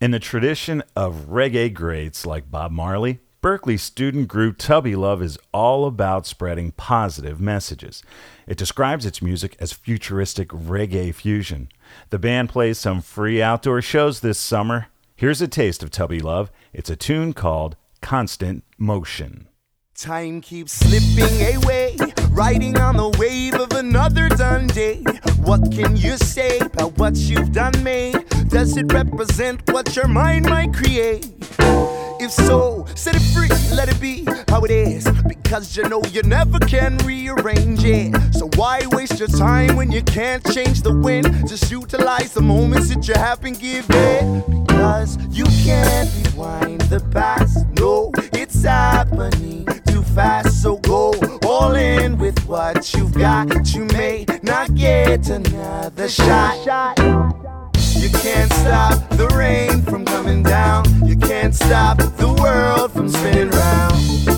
In the tradition of reggae greats like Bob Marley, Berklee student group Tubby Love is all about spreading positive messages. It describes its music as futuristic reggae fusion. The band plays some free outdoor shows this summer. Here's a taste of Tubby Love. It's a tune called Constant Motion. Time keeps slipping away, riding on the wave of another done day. What can you say about what you've done made? Does it represent what your mind might create? If so, set it free, let it be how it is. Because you know you never can rearrange it. So why waste your time when you can't change the wind? Just utilize the moments that you have been given. Because you can't rewind the past. No, it's happening too fast. So go all in with what you've got. You may not get another shot. You can't stop the rain from coming down. You can't stop the world from spinning round.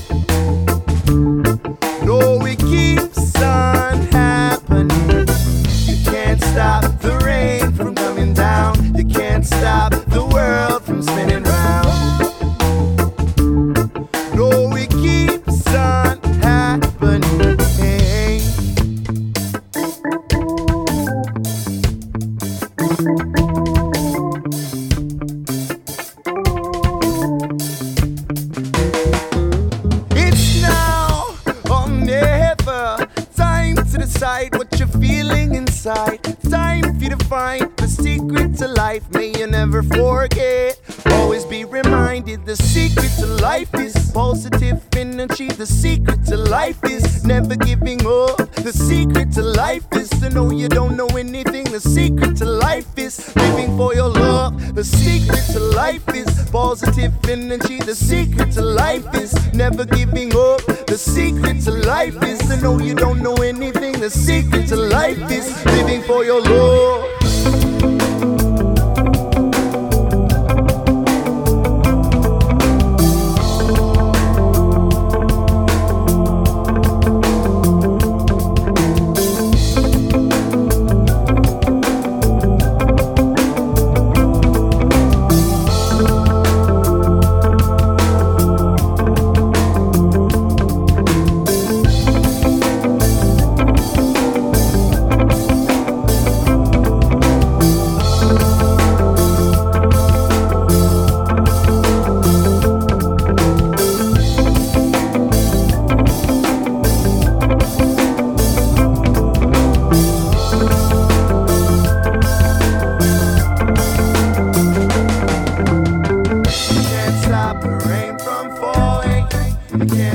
Find the secret to life. May you never forget. Always be reminded the secret to life is positive energy. The secret to life is never giving up. The secret to life is to know you don't know anything. The secret to life is living for your love. The secret to life is positive energy. The secret to life is never giving up. The secret to life is to know you don't know anything. The secret to life is living for your love.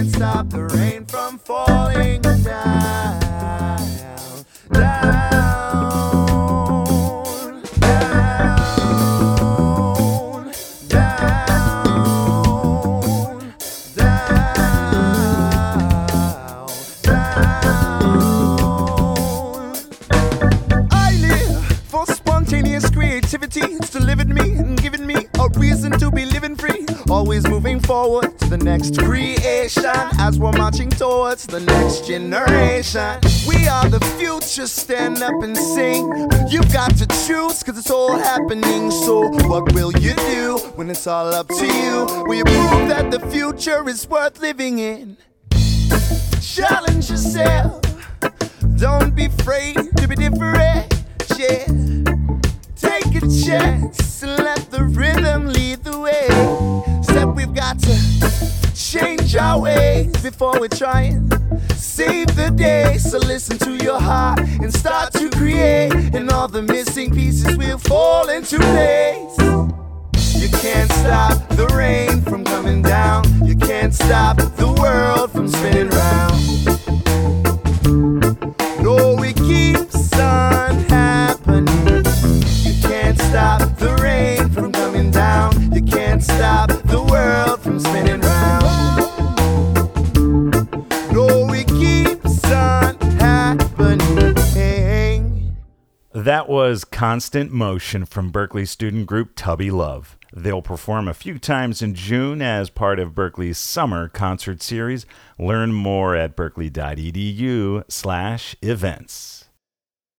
Stop the rain from falling down, forward to the next creation as we're marching towards the next generation. We are the future, stand up and sing. You've got to choose, cause it's all happening. So, what will you do when it's all up to you? Will you prove that the future is worth living in? Challenge yourself. Don't be afraid to be different. Yeah. Take a chance before we try and save the day. So listen to your heart and start to create, and all the missing pieces will fall into place. You can't stop the rain from coming down. You can't stop the world from spinning round. No, it keeps on happening. You can't stop the That was Constant Motion from Berklee student group Tubby Love. They'll perform a few times in June as part of Berklee's summer concert series. Learn more at berklee.edu slash events.